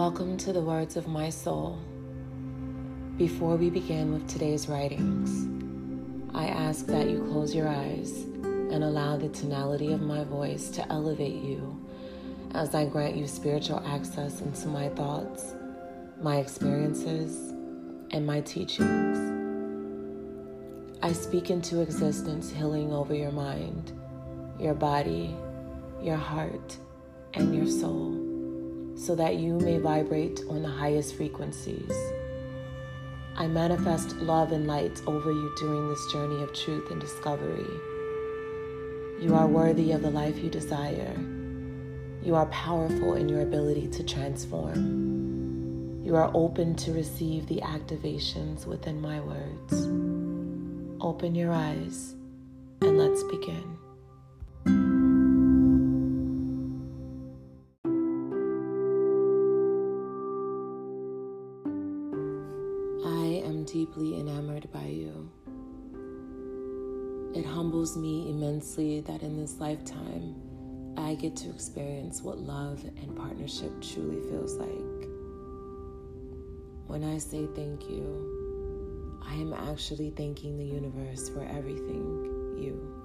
Welcome to the words of my soul. Before we begin with today's writings, I ask that you close your eyes and allow the tonality of my voice to elevate you as I grant you spiritual access into my thoughts, my experiences, and my teachings. I speak into existence healing over your mind, your body, your heart, and your soul so that you may vibrate on the highest frequencies. I manifest love and light over you during this journey of truth and discovery. You are worthy of the life you desire. You are powerful in your ability to transform. You are open to receive the activations within my words. Open your eyes deeply enamored by you. It humbles me immensely that in this lifetime I get to experience what love and partnership truly feels like. When I say thank you, I am actually thanking the universe for everything you.